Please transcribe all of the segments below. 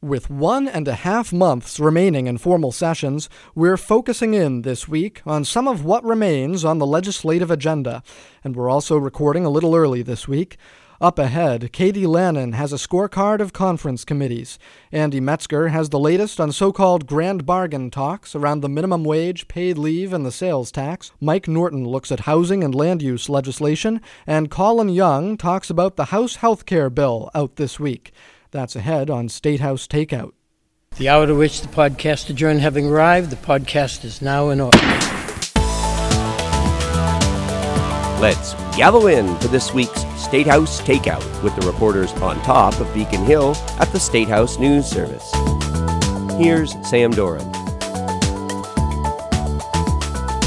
With one and a half months remaining in formal sessions, we're focusing in this week on some of what remains on the legislative agenda, and we're also recording a little early this week. Up ahead, Katie Lannan has a scorecard of conference committees. Andy Metzger has the latest on so called grand bargain talks around the minimum wage, paid leave, and the sales tax. Mike Norton looks at housing and land use legislation, and Colin Young talks about the House health care bill out this week. That's ahead on State House Takeout. The hour to which the podcast adjourned having arrived, the podcast is now in order. Let's gather in for this week's State House Takeout with the reporters on top of Beacon Hill at the State House News Service. Here's Sam Doran.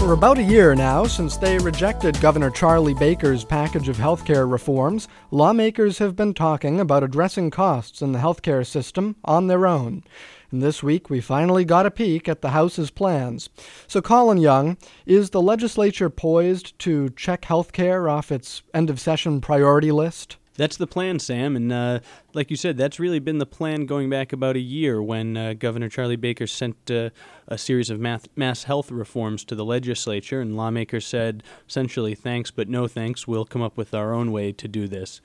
For about a year now, since they rejected Governor Charlie Baker's package of healthcare reforms, lawmakers have been talking about addressing costs in the healthcare system on their own. And this week, we finally got a peek at the House's plans. So, Colin Young, is the legislature poised to check healthcare off its end of session priority list? That's the plan, Sam. And uh, like you said, that's really been the plan going back about a year when uh, Governor Charlie Baker sent uh, a series of math- MassHealth reforms to the legislature, and lawmakers said essentially, thanks, but no thanks. We'll come up with our own way to do this.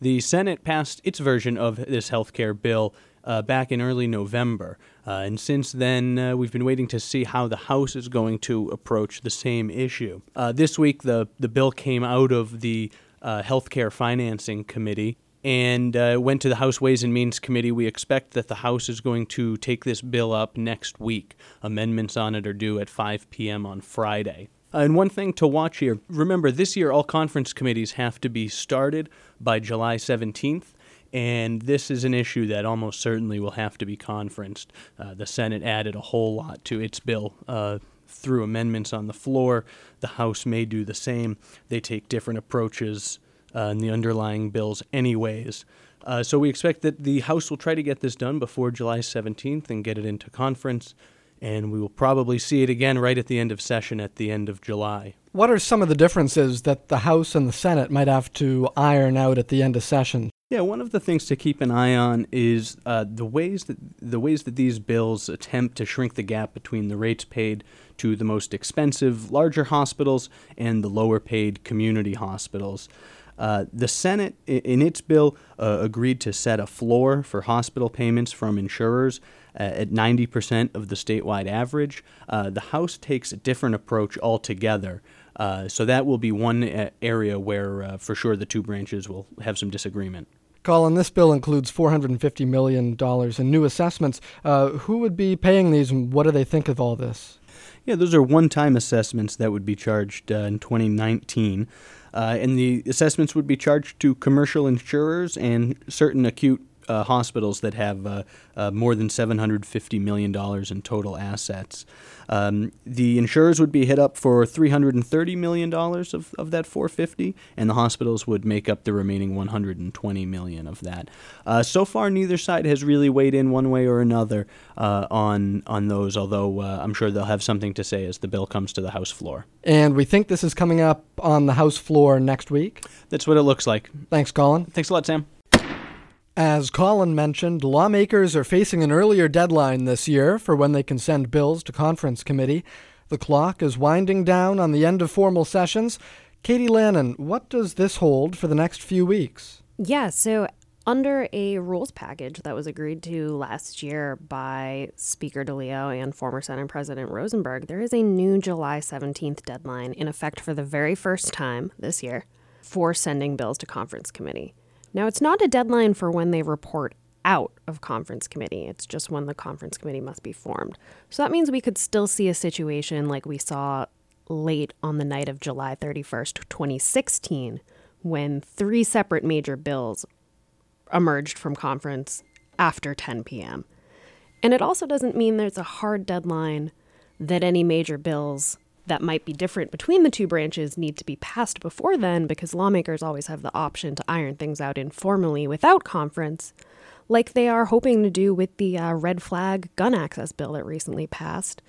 The Senate passed its version of this health care bill uh, back in early November. Uh, and since then, uh, we've been waiting to see how the House is going to approach the same issue. Uh, this week, the, the bill came out of the uh, Healthcare Financing Committee and uh, went to the House Ways and Means Committee. We expect that the House is going to take this bill up next week. Amendments on it are due at 5 p.m. on Friday. Uh, and one thing to watch here remember, this year all conference committees have to be started by July 17th. And this is an issue that almost certainly will have to be conferenced. Uh, the Senate added a whole lot to its bill uh, through amendments on the floor. The House may do the same. They take different approaches uh, in the underlying bills, anyways. Uh, so we expect that the House will try to get this done before July 17th and get it into conference. And we will probably see it again right at the end of session at the end of July. What are some of the differences that the House and the Senate might have to iron out at the end of session? Yeah, one of the things to keep an eye on is uh, the ways that the ways that these bills attempt to shrink the gap between the rates paid to the most expensive, larger hospitals and the lower paid community hospitals. Uh, the Senate, in its bill, uh, agreed to set a floor for hospital payments from insurers uh, at 90% of the statewide average. Uh, the House takes a different approach altogether. Uh, so that will be one uh, area where, uh, for sure, the two branches will have some disagreement. Colin, this bill includes $450 million in new assessments. Uh, who would be paying these, and what do they think of all this? Yeah, those are one time assessments that would be charged uh, in 2019. Uh, and the assessments would be charged to commercial insurers and certain acute uh, hospitals that have uh, uh, more than $750 million in total assets. Um, the insurers would be hit up for $330 million of, of that 450 and the hospitals would make up the remaining 120 million of that. Uh, so far, neither side has really weighed in one way or another uh, on, on those, although uh, I'm sure they'll have something to say as the bill comes to the House floor. And we think this is coming up on the House floor next week? That's what it looks like. Thanks, Colin. Thanks a lot, Sam. As Colin mentioned, lawmakers are facing an earlier deadline this year for when they can send bills to conference committee. The clock is winding down on the end of formal sessions. Katie Lannan, what does this hold for the next few weeks? Yeah, so under a rules package that was agreed to last year by Speaker DeLeo and former Senate President Rosenberg, there is a new July 17th deadline in effect for the very first time this year for sending bills to conference committee. Now, it's not a deadline for when they report out of conference committee. It's just when the conference committee must be formed. So that means we could still see a situation like we saw late on the night of July 31st, 2016, when three separate major bills emerged from conference after 10 p.m. And it also doesn't mean there's a hard deadline that any major bills that might be different between the two branches need to be passed before then because lawmakers always have the option to iron things out informally without conference, like they are hoping to do with the uh, red flag gun access bill that recently passed.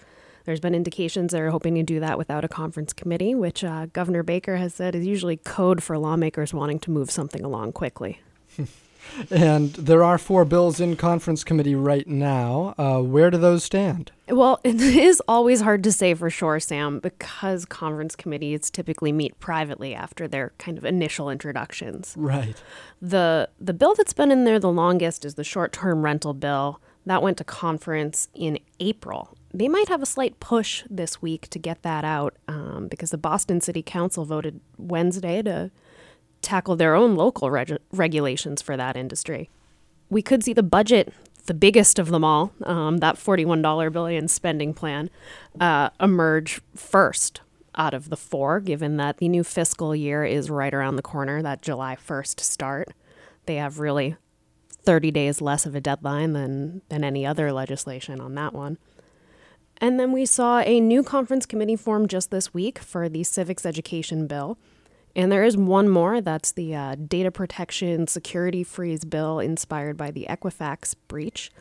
There's been indications they're hoping to do that without a conference committee, which uh, Governor Baker has said is usually code for lawmakers wanting to move something along quickly. And there are four bills in conference committee right now. Uh, where do those stand? Well, it is always hard to say for sure, Sam, because conference committees typically meet privately after their kind of initial introductions. Right. The the bill that's been in there the longest is the short-term rental bill. That went to conference in April. They might have a slight push this week to get that out um, because the Boston City Council voted Wednesday to tackle their own local reg- regulations for that industry. We could see the budget, the biggest of them all, um, that $41 billion spending plan, uh, emerge first out of the four, given that the new fiscal year is right around the corner, that July 1st start. They have really 30 days less of a deadline than, than any other legislation on that one. And then we saw a new conference committee formed just this week for the civics education bill. And there is one more that's the uh, data protection security freeze bill inspired by the Equifax breach.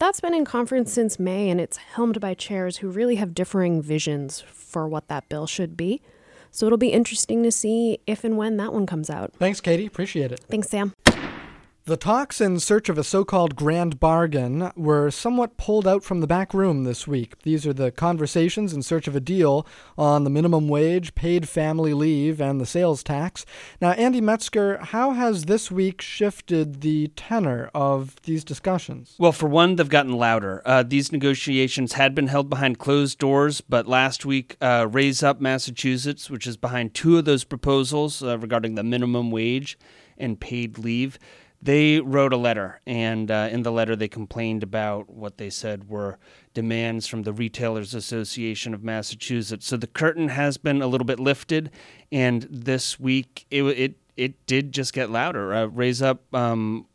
That's been in conference since May, and it's helmed by chairs who really have differing visions for what that bill should be. So it'll be interesting to see if and when that one comes out. Thanks, Katie. Appreciate it. Thanks, Sam. The talks in search of a so called grand bargain were somewhat pulled out from the back room this week. These are the conversations in search of a deal on the minimum wage, paid family leave, and the sales tax. Now, Andy Metzger, how has this week shifted the tenor of these discussions? Well, for one, they've gotten louder. Uh, these negotiations had been held behind closed doors, but last week, uh, Raise Up Massachusetts, which is behind two of those proposals uh, regarding the minimum wage and paid leave, they wrote a letter, and uh, in the letter, they complained about what they said were demands from the Retailers Association of Massachusetts. So the curtain has been a little bit lifted, and this week it it, it did just get louder. Uh, Raise Up um,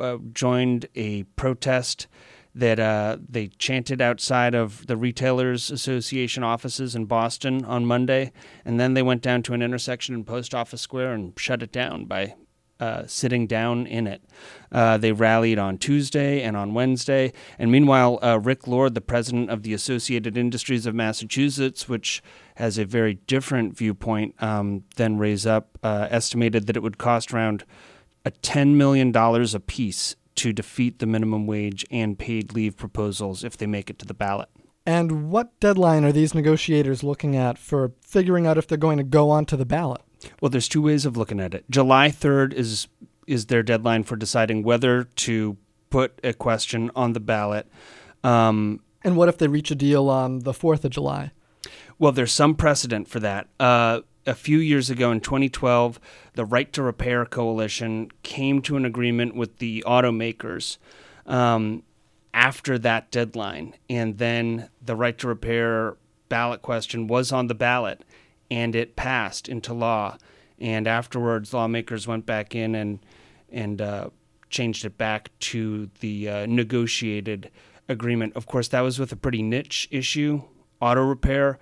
uh, joined a protest that uh, they chanted outside of the Retailers Association offices in Boston on Monday, and then they went down to an intersection in Post Office Square and shut it down by uh, sitting down in it. Uh, they rallied on Tuesday and on Wednesday. And meanwhile, uh, Rick Lord, the president of the Associated Industries of Massachusetts, which has a very different viewpoint um, than Raise Up, uh, estimated that it would cost around a $10 million apiece to defeat the minimum wage and paid leave proposals if they make it to the ballot. And what deadline are these negotiators looking at for figuring out if they're going to go onto the ballot? Well, there's two ways of looking at it. July 3rd is is their deadline for deciding whether to put a question on the ballot. Um, and what if they reach a deal on the 4th of July? Well, there's some precedent for that. Uh, a few years ago in 2012, the Right to Repair Coalition came to an agreement with the automakers um, after that deadline. And then the Right to Repair ballot question was on the ballot and it passed into law. And afterwards, lawmakers went back in and and uh, changed it back to the uh, negotiated agreement. Of course, that was with a pretty niche issue, auto repair.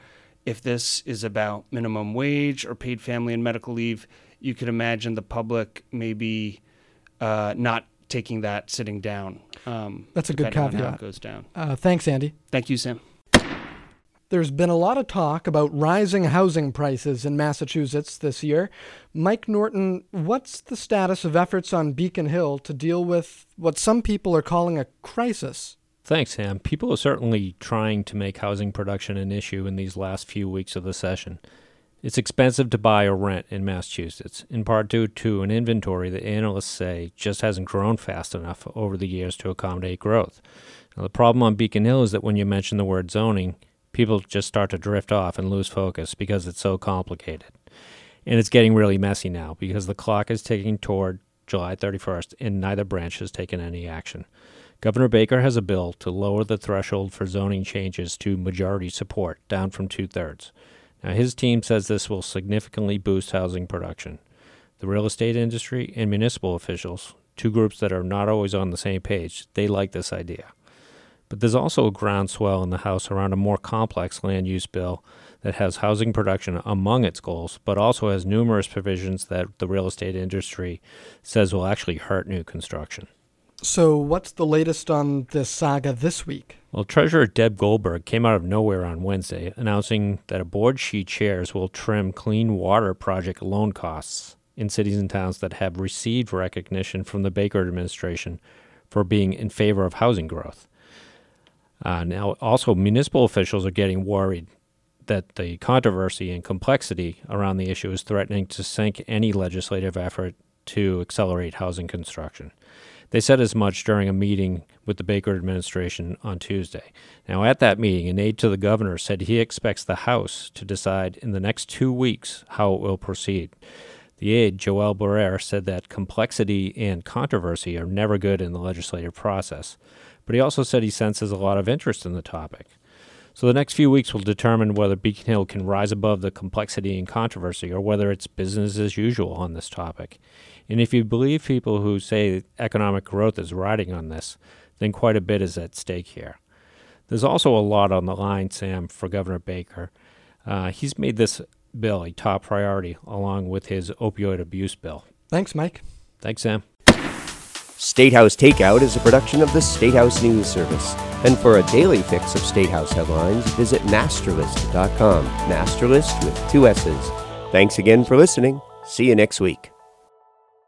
If this is about minimum wage or paid family and medical leave, you could imagine the public maybe uh, not taking that sitting down. Um, That's a good caveat. goes down. Uh, thanks, Andy. Thank you, Sam. There's been a lot of talk about rising housing prices in Massachusetts this year. Mike Norton, what's the status of efforts on Beacon Hill to deal with what some people are calling a crisis? Thanks, Sam. People are certainly trying to make housing production an issue in these last few weeks of the session. It's expensive to buy or rent in Massachusetts, in part due to an inventory that analysts say just hasn't grown fast enough over the years to accommodate growth. Now, the problem on Beacon Hill is that when you mention the word zoning, people just start to drift off and lose focus because it's so complicated. And it's getting really messy now because the clock is ticking toward July 31st and neither branch has taken any action. Governor Baker has a bill to lower the threshold for zoning changes to majority support down from two thirds. Now, his team says this will significantly boost housing production. The real estate industry and municipal officials, two groups that are not always on the same page, they like this idea. But there's also a groundswell in the House around a more complex land use bill that has housing production among its goals, but also has numerous provisions that the real estate industry says will actually hurt new construction. So, what's the latest on this saga this week? Well, Treasurer Deb Goldberg came out of nowhere on Wednesday announcing that a board she chairs will trim clean water project loan costs in cities and towns that have received recognition from the Baker administration for being in favor of housing growth. Uh, now, also, municipal officials are getting worried that the controversy and complexity around the issue is threatening to sink any legislative effort to accelerate housing construction. They said as much during a meeting with the Baker administration on Tuesday. Now, at that meeting, an aide to the governor said he expects the House to decide in the next two weeks how it will proceed. The aide, Joel Barrera, said that complexity and controversy are never good in the legislative process, but he also said he senses a lot of interest in the topic. So the next few weeks will determine whether Beacon Hill can rise above the complexity and controversy or whether it's business as usual on this topic. And if you believe people who say economic growth is riding on this, then quite a bit is at stake here. There's also a lot on the line, Sam, for Governor Baker. Uh, he's made this bill a top priority along with his opioid abuse bill. Thanks, Mike. Thanks, Sam. Statehouse Takeout is a production of the Statehouse News Service. And for a daily fix of Statehouse headlines, visit massterlist.com. MASSterList with two S's. Thanks again for listening. See you next week.